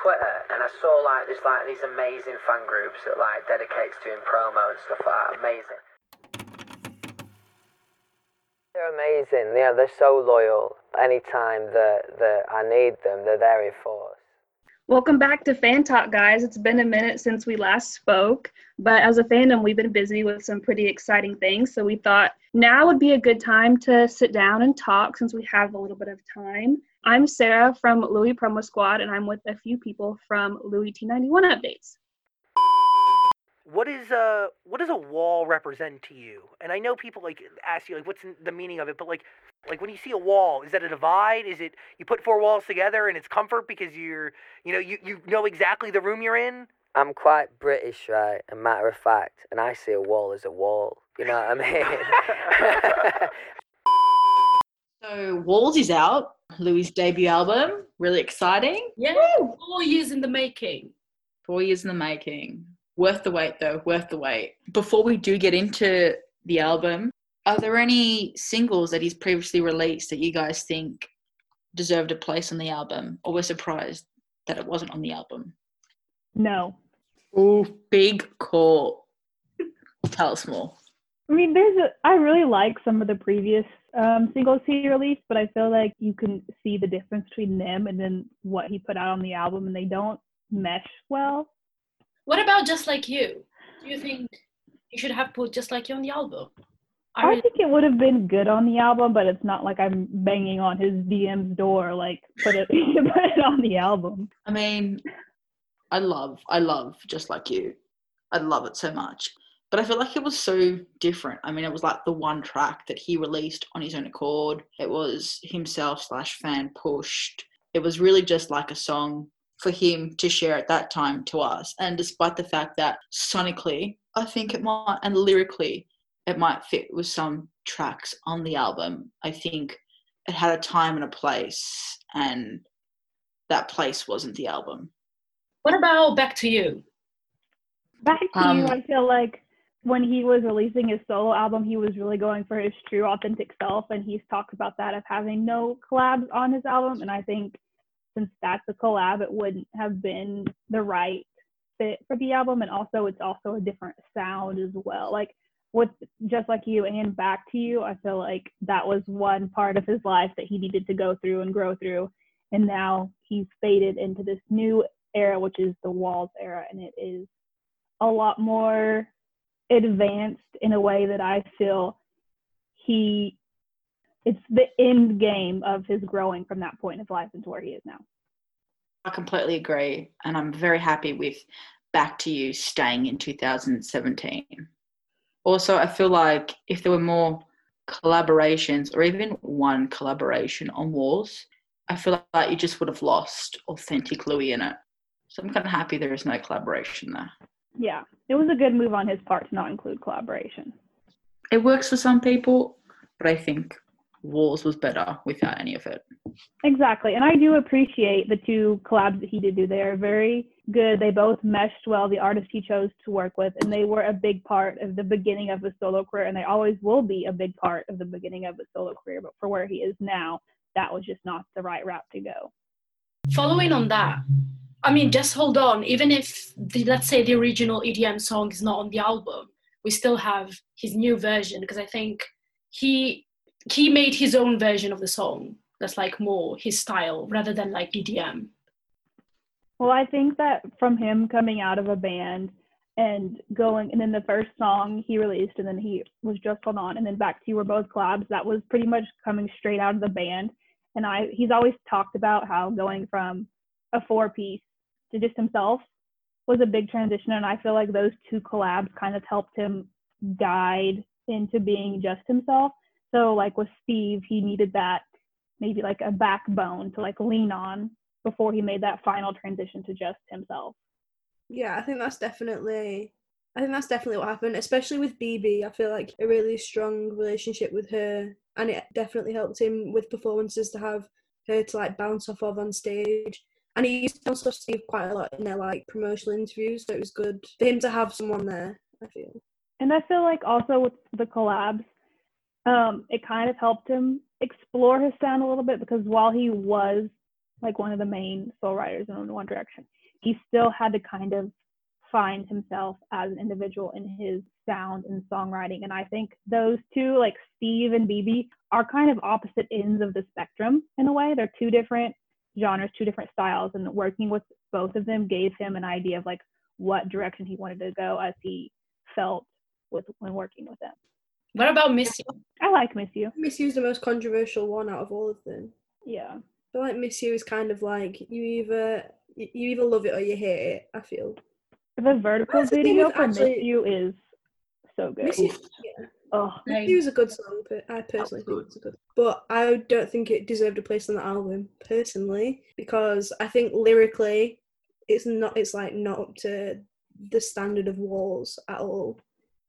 Twitter and I saw like there's like these amazing fan groups that like dedicates to doing promo and stuff like that. Amazing. They're amazing. Yeah, they're so loyal. Anytime that that I need them, they're there in force. Welcome back to Fan Talk, guys. It's been a minute since we last spoke, but as a fandom, we've been busy with some pretty exciting things. So we thought now would be a good time to sit down and talk since we have a little bit of time. I'm Sarah from Louis Promo Squad, and I'm with a few people from Louis T91 Updates. What is a what does a wall represent to you? And I know people like ask you like what's the meaning of it, but like like when you see a wall, is that a divide? Is it you put four walls together and it's comfort because you're you know you, you know exactly the room you're in? I'm quite British, right? A matter of fact, and I see a wall as a wall. You know what I mean? so Walls is out, Louis' debut album. Really exciting. Yeah, Woo! four years in the making. Four years in the making. Worth the wait, though. Worth the wait. Before we do get into the album, are there any singles that he's previously released that you guys think deserved a place on the album, or were surprised that it wasn't on the album? No. Oh, big call. Tell us more. I mean, there's a. I really like some of the previous um, singles he released, but I feel like you can see the difference between them and then what he put out on the album, and they don't mesh well. What about Just Like You? Do you think you should have put Just Like You on the album? I, really- I think it would have been good on the album, but it's not like I'm banging on his DM's door like put it put it on the album. I mean, I love I love Just Like You. I love it so much. But I feel like it was so different. I mean, it was like the one track that he released on his own accord. It was himself slash fan pushed. It was really just like a song for him to share at that time to us. And despite the fact that sonically, I think it might, and lyrically, it might fit with some tracks on the album, I think it had a time and a place, and that place wasn't the album. What about Back to You? Back to um, You, I feel like when he was releasing his solo album, he was really going for his true, authentic self, and he's talked about that of having no collabs on his album. And I think since that's a collab, it wouldn't have been the right fit for the album. And also, it's also a different sound as well. Like with just like you and back to you, I feel like that was one part of his life that he needed to go through and grow through. And now he's faded into this new era, which is the Walls era, and it is a lot more advanced in a way that I feel he it's the end game of his growing from that point of life into where he is now. I completely agree, and I'm very happy with Back to You staying in 2017. Also, I feel like if there were more collaborations or even one collaboration on Walls, I feel like you just would have lost authentic Louis in it. So I'm kind of happy there is no collaboration there. Yeah, it was a good move on his part to not include collaboration. It works for some people, but I think Walls was better without any of it. Exactly. And I do appreciate the two collabs that he did do. They are very good. They both meshed well, the artist he chose to work with, and they were a big part of the beginning of his solo career, and they always will be a big part of the beginning of his solo career. But for where he is now, that was just not the right route to go. Following on that, I mean, mm-hmm. just hold on. Even if, the, let's say, the original EDM song is not on the album, we still have his new version because I think he he made his own version of the song that's like more his style rather than like EDM. Well, I think that from him coming out of a band and going, and then the first song he released, and then he was just hold on, and then back to you were both collabs. That was pretty much coming straight out of the band. And I, he's always talked about how going from a four piece to just himself was a big transition. And I feel like those two collabs kind of helped him guide into being just himself. So like with Steve, he needed that maybe like a backbone to like lean on before he made that final transition to just himself. Yeah, I think that's definitely I think that's definitely what happened, especially with Bebe. I feel like a really strong relationship with her and it definitely helped him with performances to have her to like bounce off of on stage. And he used to off Steve quite a lot in their like promotional interviews, so it was good for him to have someone there, I feel. And I feel like also with the collabs, um, it kind of helped him explore his sound a little bit because while he was like one of the main soul writers in One Direction, he still had to kind of find himself as an individual in his sound and songwriting. And I think those two, like Steve and Bebe, are kind of opposite ends of the spectrum in a way. They're two different genres, two different styles, and working with both of them gave him an idea of like what direction he wanted to go as he felt with when working with them. What about Miss You? I like Miss You. Miss You is the most controversial one out of all of them. Yeah. I feel like Miss You is kind of like you either you either love it or you hate it. I feel. The vertical the video for actually- Miss You is so good. Miss You, yeah, Oh, Miss You is a good song, but I personally think it's a good. But I don't think it deserved a place on the album personally because I think lyrically, it's not. It's like not up to the standard of Walls at all.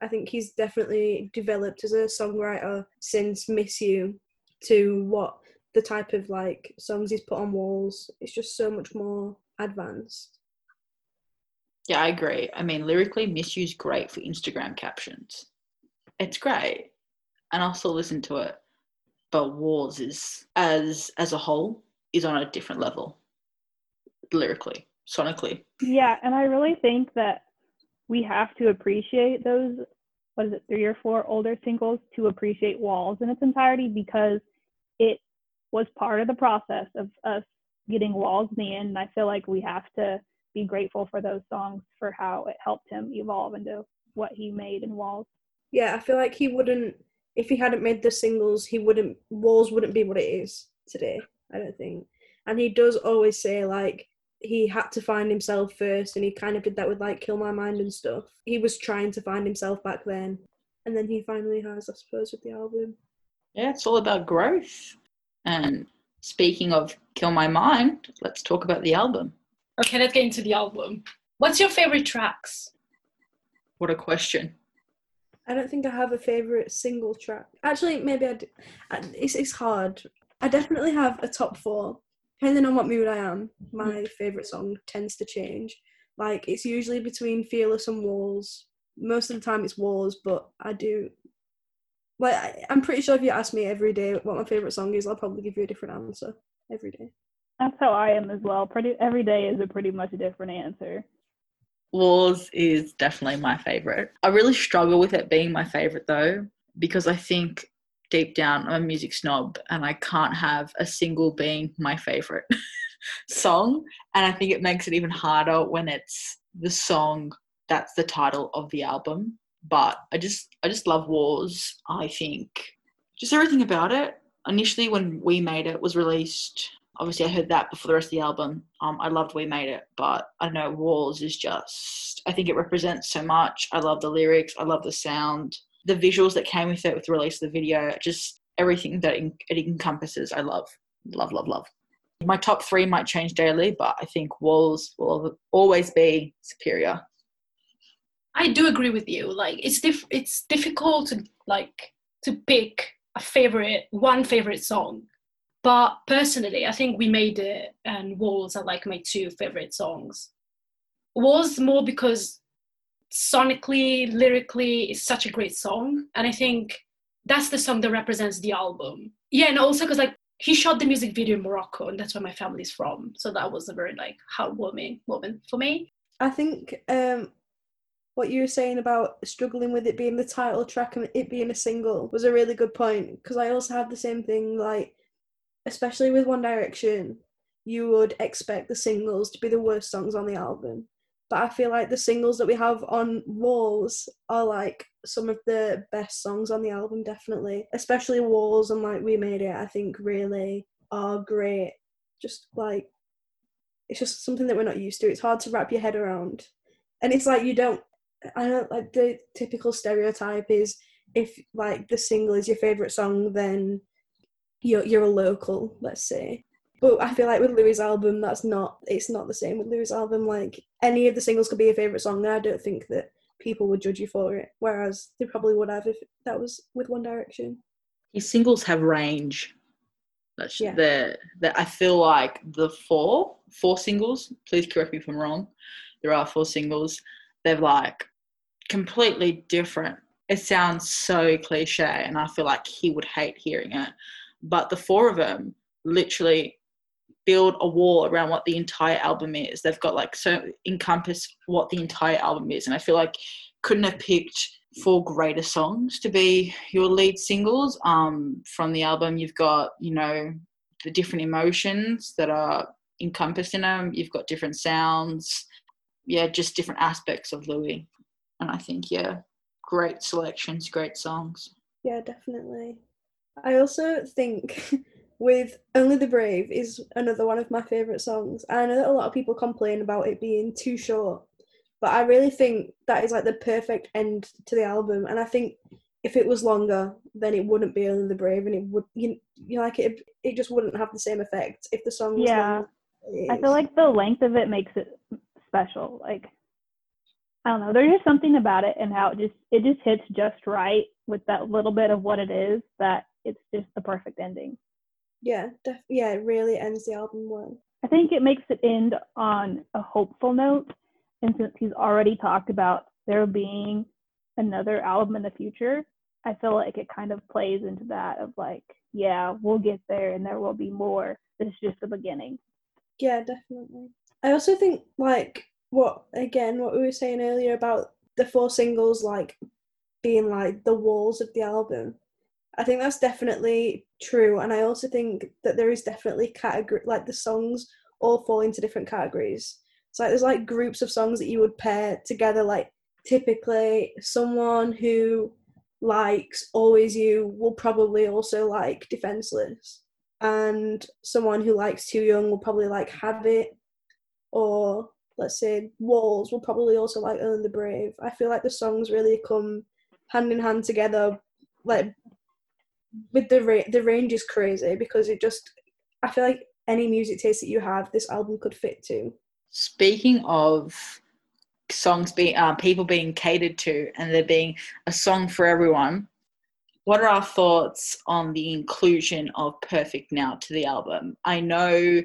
I think he's definitely developed as a songwriter since Miss You to what the type of like songs he's put on Walls. It's just so much more advanced. Yeah, I agree. I mean, lyrically, Miss You's great for Instagram captions. It's great, and I'll still listen to it. But Walls is, as as a whole, is on a different level. Lyrically, sonically. yeah. And I really think that we have to appreciate those, what is it, three or four older singles to appreciate Walls in its entirety because it was part of the process of us getting Walls in the end. And I feel like we have to be grateful for those songs for how it helped him evolve into what he made in Walls. Yeah, I feel like he wouldn't if he hadn't made the singles, he wouldn't Walls wouldn't be what it is today, I don't think. And he does always say like he had to find himself first and he kind of did that with like Kill My Mind and stuff. He was trying to find himself back then. And then he finally has, I suppose, with the album. Yeah, it's all about growth. And speaking of Kill My Mind, let's talk about the album. Okay, let's get into the album. What's your favorite tracks? What a question. I don't think I have a favorite single track. Actually, maybe I do. Uh, it's it's hard. I definitely have a top four. Depending on what mood I am, my mm. favorite song tends to change. Like it's usually between Fearless and Walls. Most of the time it's Walls, but I do. Like I- I'm pretty sure if you ask me every day what my favorite song is, I'll probably give you a different answer every day. That's how I am as well. Pretty every day is a pretty much a different answer. Walls is definitely my favorite. I really struggle with it being my favorite though, because I think deep down I'm a music snob and I can't have a single being my favorite song. And I think it makes it even harder when it's the song that's the title of the album. But I just I just love Walls. I think just everything about it. Initially when We Made It was released, obviously I heard that before the rest of the album. Um, I loved We Made It, but I don't know, Walls is just I think it represents so much. I love the lyrics, I love the sound, the visuals that came with it with the release of the video, just everything that it encompasses. I love, love, love, love. My top three might change daily, but I think Walls will always be superior. I do agree with you. Like it's diff- it's difficult to like to pick a favorite one favorite song. But personally, I think we made it and Walls are like my two favorite songs. Walls more because sonically, lyrically, it's such a great song. And I think that's the song that represents the album. Yeah, and also because like he shot the music video in Morocco and that's where my family's from. So that was a very like heartwarming moment for me. I think um, what you were saying about struggling with it being the title track and it being a single was a really good point because I also have the same thing. Like, especially with One Direction, you would expect the singles to be the worst songs on the album, but I feel like the singles that we have on Walls are like some of the best songs on the album, definitely. Especially Walls and like We Made It, I think really are great. Just like it's just something that we're not used to. It's hard to wrap your head around. And it's like you don't I don't like the typical stereotype is if like the single is your favourite song then you're you're a local, let's say. But I feel like with Louis' album that's not it's not the same with Louis' album. Like any of the singles could be a favourite song, and I don't think that people would judge you for it. Whereas they probably would have if that was with One Direction. His singles have range. That's Yeah. the the I feel like the four four singles. Please correct me if I'm wrong. There are four singles. They're like completely different. It sounds so cliche, and I feel like he would hate hearing it. But the four of them literally build a wall around what the entire album is. They've got like so encompass what the entire album is, and I feel like couldn't have picked four greater songs to be your lead singles um, from the album. You've got you know the different emotions that are encompassed in them. You've got different sounds, yeah, just different aspects of Louis. And I think yeah, great selections, great songs. Yeah, definitely. I also think with Only the Brave is another one of my favourite songs. I know that a lot of people complain about it being too short, but I really think that is like the perfect end to the album. And I think if it was longer, then it wouldn't be Only the Brave, and it would you, you know, like it it just wouldn't have the same effect if the song was Yeah. longer. I feel like the length of it makes it special. Like I don't know, there's just something about it and how it just it just hits just right with that little bit of what it is that it's just the perfect ending. yeah, def- yeah, it really ends the album well. I think it makes it end on a hopeful note. And since he's already talked about there being another album in the future, I feel like it kind of plays into that of like, yeah, we'll get there and there will be more. This is just the beginning. Yeah, definitely. I also think like what again what we were saying earlier about the four singles like being like the walls of the album. I think that's definitely true, and I also think that there is definitely category like the songs all fall into different categories. So like, there's like groups of songs that you would pair together. Like typically, someone who likes "Always You" will probably also like "Defenseless," and someone who likes "Too Young" will probably like "Habit," or let's say "Walls" will probably also like "Only the Brave." I feel like the songs really come hand in hand together, like with the ra- the range is crazy because it just I feel like any music taste that you have, this album could fit to. Speaking of songs being uh, people being catered to and there being a song for everyone, what are our thoughts on the inclusion of Perfect Now to the album? I know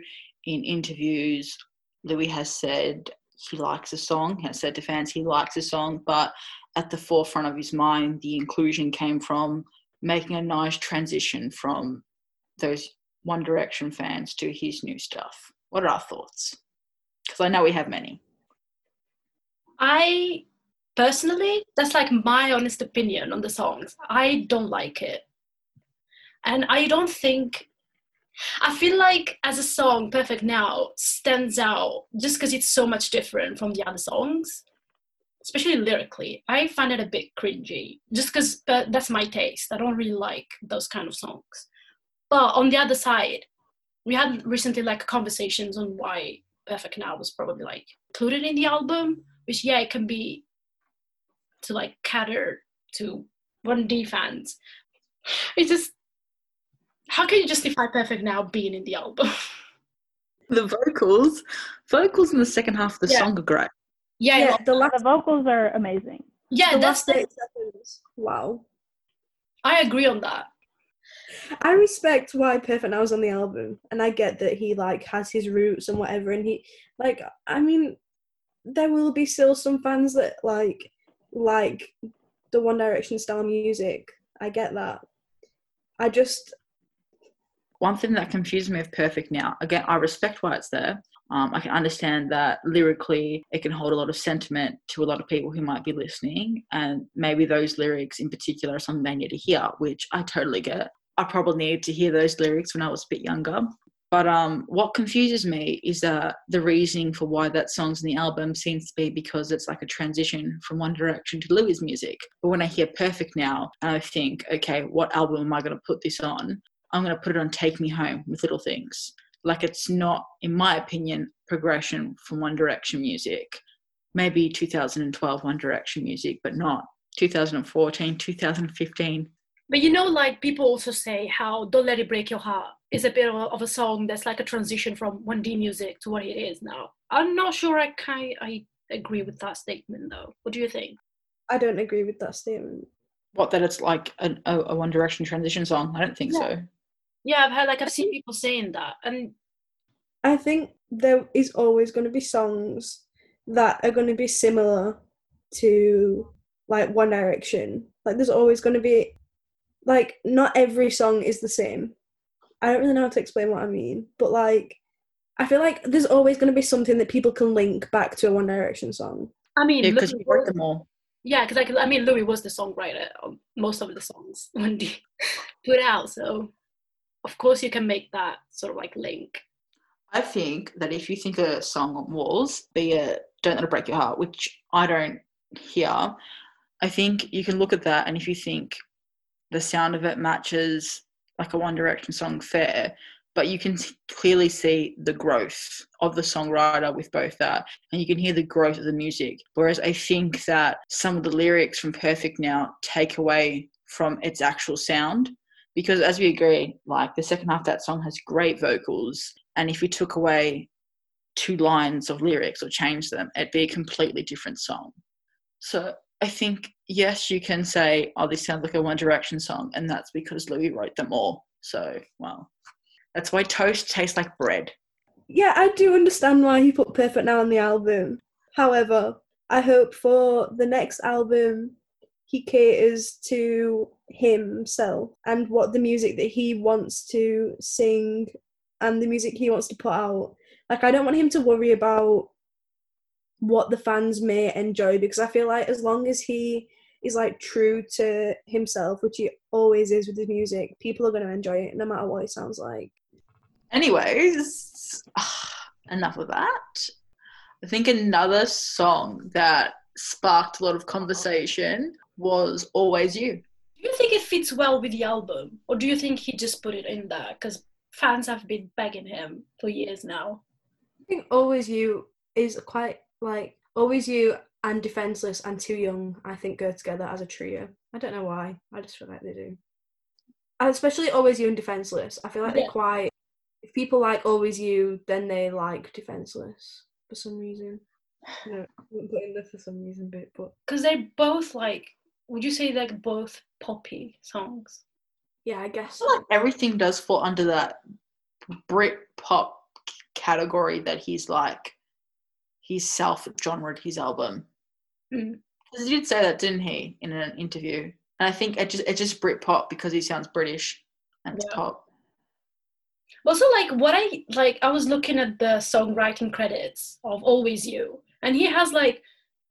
in interviews Louis has said he likes a song, has said to fans he likes a song, but at the forefront of his mind, the inclusion came from making a nice transition from those One Direction fans to his new stuff. What are our thoughts? Because I know we have many. I personally, that's like my honest opinion on the songs. I don't like it. And I don't think, I feel like as a song, Perfect Now stands out just because it's so much different from the other songs, especially lyrically. I find it a bit cringy just because but that's my taste. I don't really like those kind of songs. But on the other side, we had recently like conversations on why Perfect Now was probably like included in the album which yeah it can be to like cater to 1d fans it's just how can you justify perfect now being in the album the vocals vocals in the second half of the Yeah. song are great yeah yeah, yeah, the last, The vocals are amazing. yeah the that's the, seconds. Wow. i agree on that I respect why Perfect Now is on the album, and I get that he like has his roots and whatever, and he like I mean, there will be still some fans that like like the One Direction style music. I get that. I just one thing that confuses me with perfect now again i respect why it's there um, i can understand that lyrically it can hold a lot of sentiment to a lot of people who might be listening and maybe those lyrics in particular are something they need to hear which i totally get i probably needed to hear those lyrics when i was a bit younger but um, what confuses me is that the reasoning for why that song's in the album seems to be because it's like a transition from One Direction to Louis' music. But when I hear Perfect now, I think, okay, what album am I going to put this on? I'm going to put it on Take Me Home with Little Things. Like it's not, in my opinion, progression from One Direction music. Maybe 2012 One Direction music, but not 2014, 2015. but you know like people also say how don't let it break your heart is a bit of a, song that's like a transition from 1d music to what it is now i'm not sure i kind i agree with that statement though what do you think I don't agree with that statement. What, that it's like a, a, a One Direction transition song? I don't think Yeah. so. Yeah i've heard like i've seen people saying that and I think there is always going to be songs that are going to be similar to like One Direction. Like there's always going to be like not every song is the same. I don't really know how to explain what I mean, but like I feel like there's always going to be something that people can link back to a One Direction song. I mean, Yeah, because Louis we wrote them all. yeah, because like I mean, Louis was the songwriter of most of the songs when they put out. So of course you can make that sort of like link. I think that if you think a song on walls, be it Don't Let It Break Your Heart, which I don't hear, I think you can look at that and if you think the sound of it matches like a One Direction song, fair, but you can clearly see the growth of the songwriter with both that and you can hear the growth of the music. Whereas I think that some of the lyrics from Perfect Now take away from its actual sound because as we agree, like the second half of that song has great vocals, and if you took away two lines of lyrics or changed them, it'd be a completely different song. So I think yes, you can say, "Oh, this sounds like a One Direction song," and that's because Louis wrote them all. So well, that's why toast tastes like bread. Yeah, I do understand why he put Perfect Now on the album. However, I hope for the next album he caters to himself and what the music that he wants to sing and the music he wants to put out. Like I don't want him to worry about what the fans may enjoy because I feel like as long as he is like true to himself, which he always is with his music, people are going to enjoy it no matter what it sounds like. Anyways, enough of that. I think another song that sparked a lot of conversation was Always You. Do you think it fits well with the album, or do you think he just put it in there because fans have been begging him for years now? I think Always You is quite like Always You and Defenseless and Too Young, I think, go together as a trio. I don't know why. I just feel like they do. And especially Always You and Defenseless. I feel like Yeah. they're quite. If people like Always You, then they like Defenseless for some reason. No, I wouldn't put in the for some reason bit, but Because they're both like, would you say like both poppy songs? yeah, I guess. I feel like everything does fall under that Brit pop category that he's like, he's self genred his album. Mm. Because he did say that, didn't he, in an interview? And I think it just it's just Brit pop because he sounds British and it's pop. Also, like what I like, I was looking at the songwriting credits of Always You, and he has like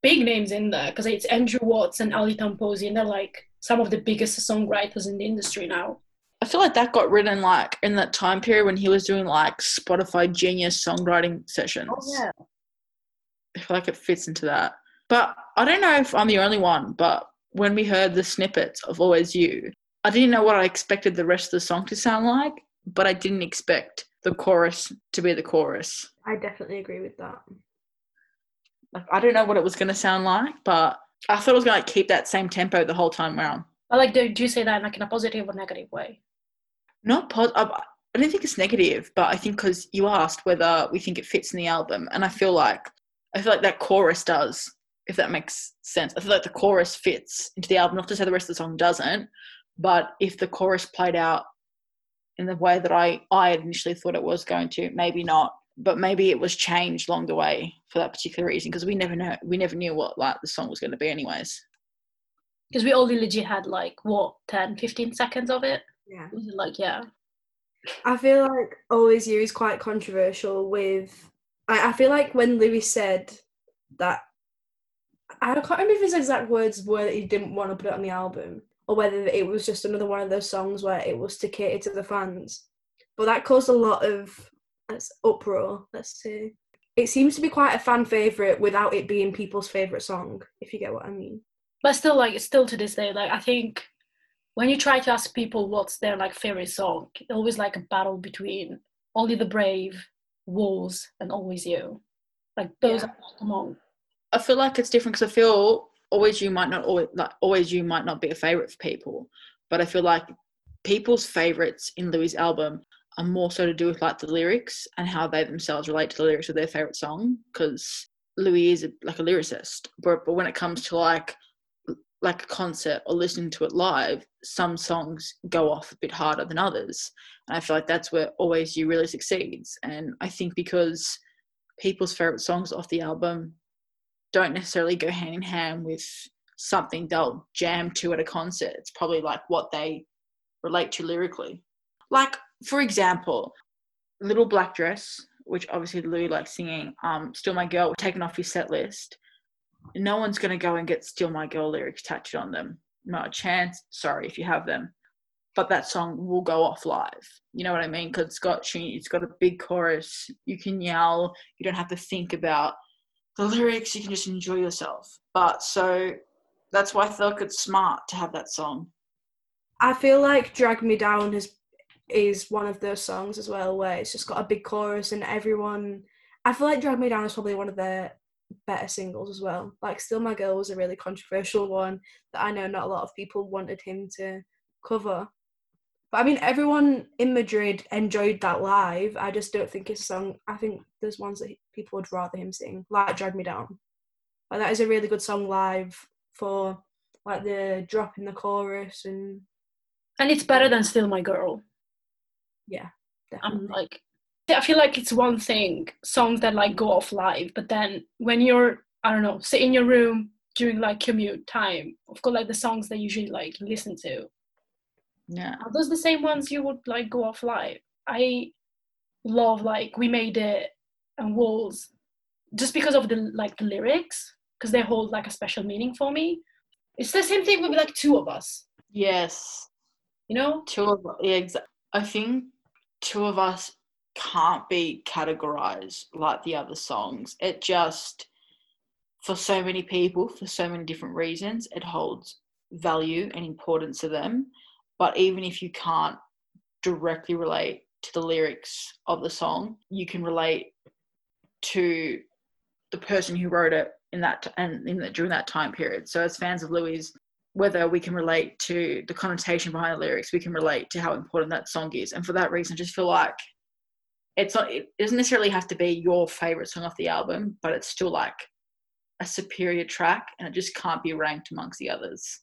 big names in there because it's Andrew Watts and Ali Tamposi, and they're like some of the biggest songwriters in the industry now. I feel like that got written like in that time period when he was doing like Spotify Genius songwriting sessions. Oh, yeah. I feel like it fits into that. But I don't know if I'm the only one, but when we heard the snippets of Always You, I didn't know what I expected the rest of the song to sound like, but I didn't expect the chorus to be the chorus. I definitely agree with that. Like I don't know what it was going to sound like, but I thought it was going to keep that same tempo the whole time around. I like, do, do you say that like in a positive or negative way? Not pos- I, I don't think it's negative, but I think because you asked whether we think it fits in the album, and I feel like I feel like that chorus does, if that makes sense. I feel like the chorus fits into the album. Not to say the rest of the song doesn't, but if the chorus played out in the way that I I initially thought it was going to, maybe not. But maybe it was changed along the way for that particular reason because we never know we never knew what like the song was going to be anyways. Because we only legit had like what 10, 15 seconds of it. Yeah. Was it like yeah? I feel like Always You is quite controversial with I, I feel like when Louis said that I can't remember if his exact words were that he didn't want to put it on the album or whether it was just another one of those songs where it was to cater to the fans. But that caused a lot of let's uproar, let's say. It seems to be quite a fan favourite without it being people's favourite song, if you get what I mean. But still, like it's still to this day, like I think when you try to ask people what's their like favorite song, it's always like a battle between Only the Brave, Walls, and Always You. Like those Yeah. are like among. I feel like it's different because I feel always you might not always like always you might not be a favorite for people, but I feel like people's favorites in Louis' album are more so to do with like the lyrics and how they themselves relate to the lyrics of their favorite song. Because Louis is a, like a lyricist, but but when it comes to like like a concert or listening to it live, some songs go off a bit harder than others, and I feel like that's where always you really succeeds. And I think because people's favorite songs off the album don't necessarily go hand in hand with something they'll jam to at a concert. It's probably like what they relate to lyrically. Like, for example, Little Black Dress which obviously Louis likes singing, um, Still My Girl, taken off his set list, no one's going to go and get Still My Girl lyrics tattooed on them. Not a chance. Sorry if you have them. But that song will go off live. You know what I mean? Because it's got it's got a big chorus. You can yell. You don't have to think about the lyrics. You can just enjoy yourself. But so that's why I felt it's smart to have that song. I feel like Drag Me Down has is one of those songs as well where it's just got a big chorus and everyone I feel like Drag Me Down is probably one of their better singles as well. Like Still My Girl was a really controversial one that I know not a lot of people wanted him to cover. But I mean everyone in Madrid enjoyed that live. I just don't think his song I think there's ones that people would rather him sing, like Drag Me Down. Like that is a really good song live for like the drop in the chorus and and it's better than Still My Girl. Yeah, definitely. I'm like, I feel like it's one thing songs that like go off live, but then when you're I don't know, sit in your room during like commute time, of course, like the songs that you usually like listen to. Yeah. Are those the same ones you would like go off live? I love like we made it and walls just because of the like the lyrics because they hold like a special meaning for me. It's the same thing with like two of us. Yes. You know? Two of yeah, exactly. I think two of us can't be categorized like the other songs. It just, for so many people, for so many different reasons, it holds value and importance to them. But even if you can't directly relate to the lyrics of the song, you can relate to the person who wrote it in that and in the, during that time period. So as fans of Louis, whether we can relate to the connotation behind the lyrics, we can relate to how important that song is. And for that reason, I just feel like it's not, it doesn't necessarily have to be your favorite song off the album, but it's still like a superior track and it just can't be ranked amongst the others.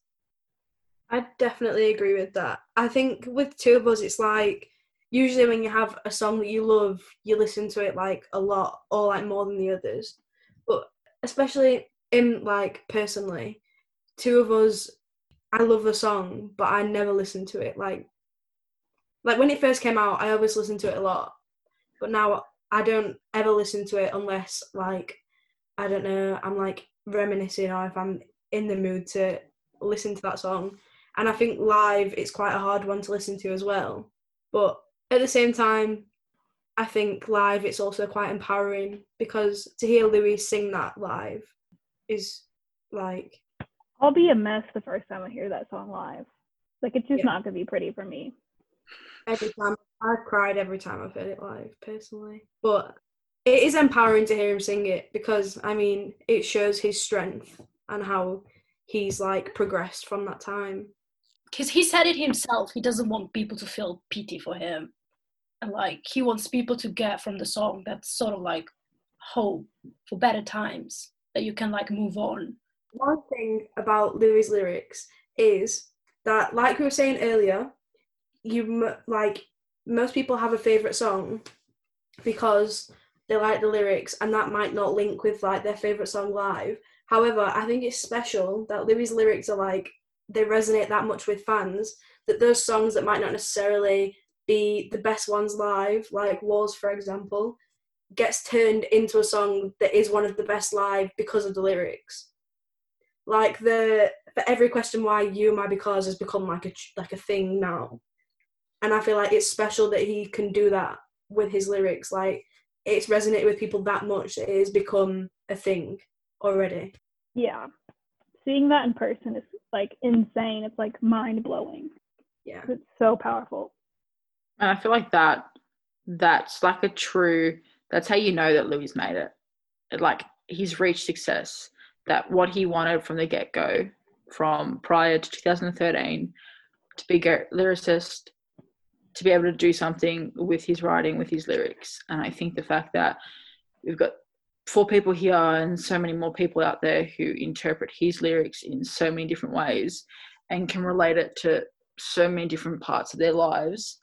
I definitely agree with that. I think with two of us, it's like usually when you have a song that you love, you listen to it like a lot or like more than the others. But especially in like personally, two of us I love the song, but I never listened to it. Like, like when it first came out, I always listened to it a lot, but now I don't ever listen to it unless like I don't know, I'm like reminiscing or if I'm in the mood to listen to that song. And I think live it's quite a hard one to listen to as well. But at the same time, I think live it's also quite empowering because to hear Louis sing that live is like I'll be a mess the first time I hear that song live. Like it's just yeah. not gonna be pretty for me. Every time I've cried every time I've heard it live, personally. But it is empowering to hear him sing it because I mean it shows his strength and how he's like progressed from that time. Because he said it himself, he doesn't want people to feel pity for him. And like he wants people to get from the song that sort of like hope for better times that you can like move on one thing about Louis' lyrics is that, like we were saying earlier, you like most people have a favorite song because they like the lyrics, and that might not link with like their favorite song live. However, I think it's special that Louis' lyrics are like they resonate that much with fans that those songs that might not necessarily be the best ones live, like Walls, for example, gets turned into a song that is one of the best live because of the lyrics like the for every question why you my because has become like a like a thing now. And i feel like it's special that he can do that with his lyrics. Like it's resonated with people that much that it has become a thing already. Yeah. Seeing that in person is like insane. It's like mind blowing yeah. It's so powerful. And i feel like that that's like a true that's how you know that louis made it like he's reached success that what he wanted from the get go, from prior to 2013, to be a lyricist, to be able to do something with his writing, with his lyrics. And I think the fact that we've got four people here and so many more people out there who interpret his lyrics in so many different ways and can relate it to so many different parts of their lives.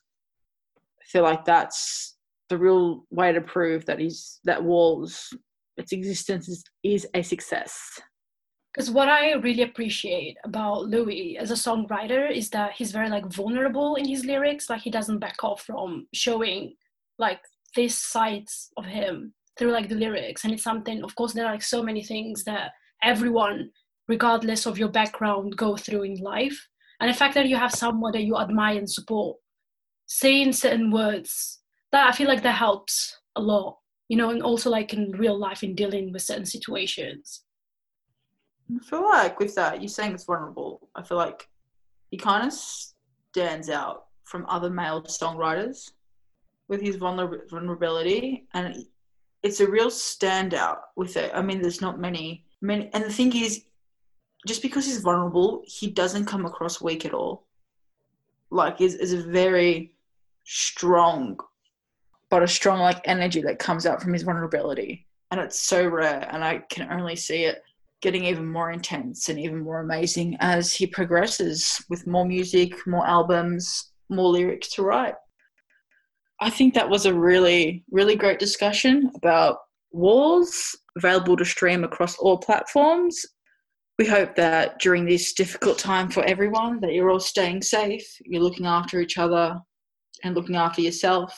I feel like that's the real way to prove that he's that Walls its existence is, a success. Because what I really appreciate about Louis as a songwriter is that he's very like vulnerable in his lyrics. Like he doesn't back off from showing like these sides of him through like the lyrics and it's something of course there are like so many things that everyone regardless of your background go through in life and the fact that you have someone that you admire and support saying certain words that i feel like that helps a lot you know and also like in real life in dealing with certain situations I feel like with that, you're saying it's vulnerable. I feel like he kind of stands out from other male songwriters with his vulner- vulnerability, and it's a real standout with it. I mean, there's not many, many, and the thing is, just because he's vulnerable, he doesn't come across weak at all. Like, is is a very strong, but a strong like energy that comes out from his vulnerability, and it's so rare, and I can only see it getting even more intense and even more amazing as he progresses with more music, more albums, more lyrics to write. I think that was a really, really great discussion about Walls, available to stream across all platforms. We hope that during this difficult time for everyone, that you're all staying safe, you're looking after each other and looking after yourself.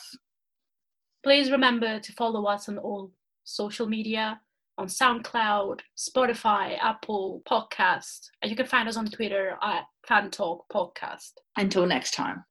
Please remember to follow us on all social media on SoundCloud, Spotify, Apple Podcast, and you can find us on Twitter at Fan Talk Podcast. Until next time.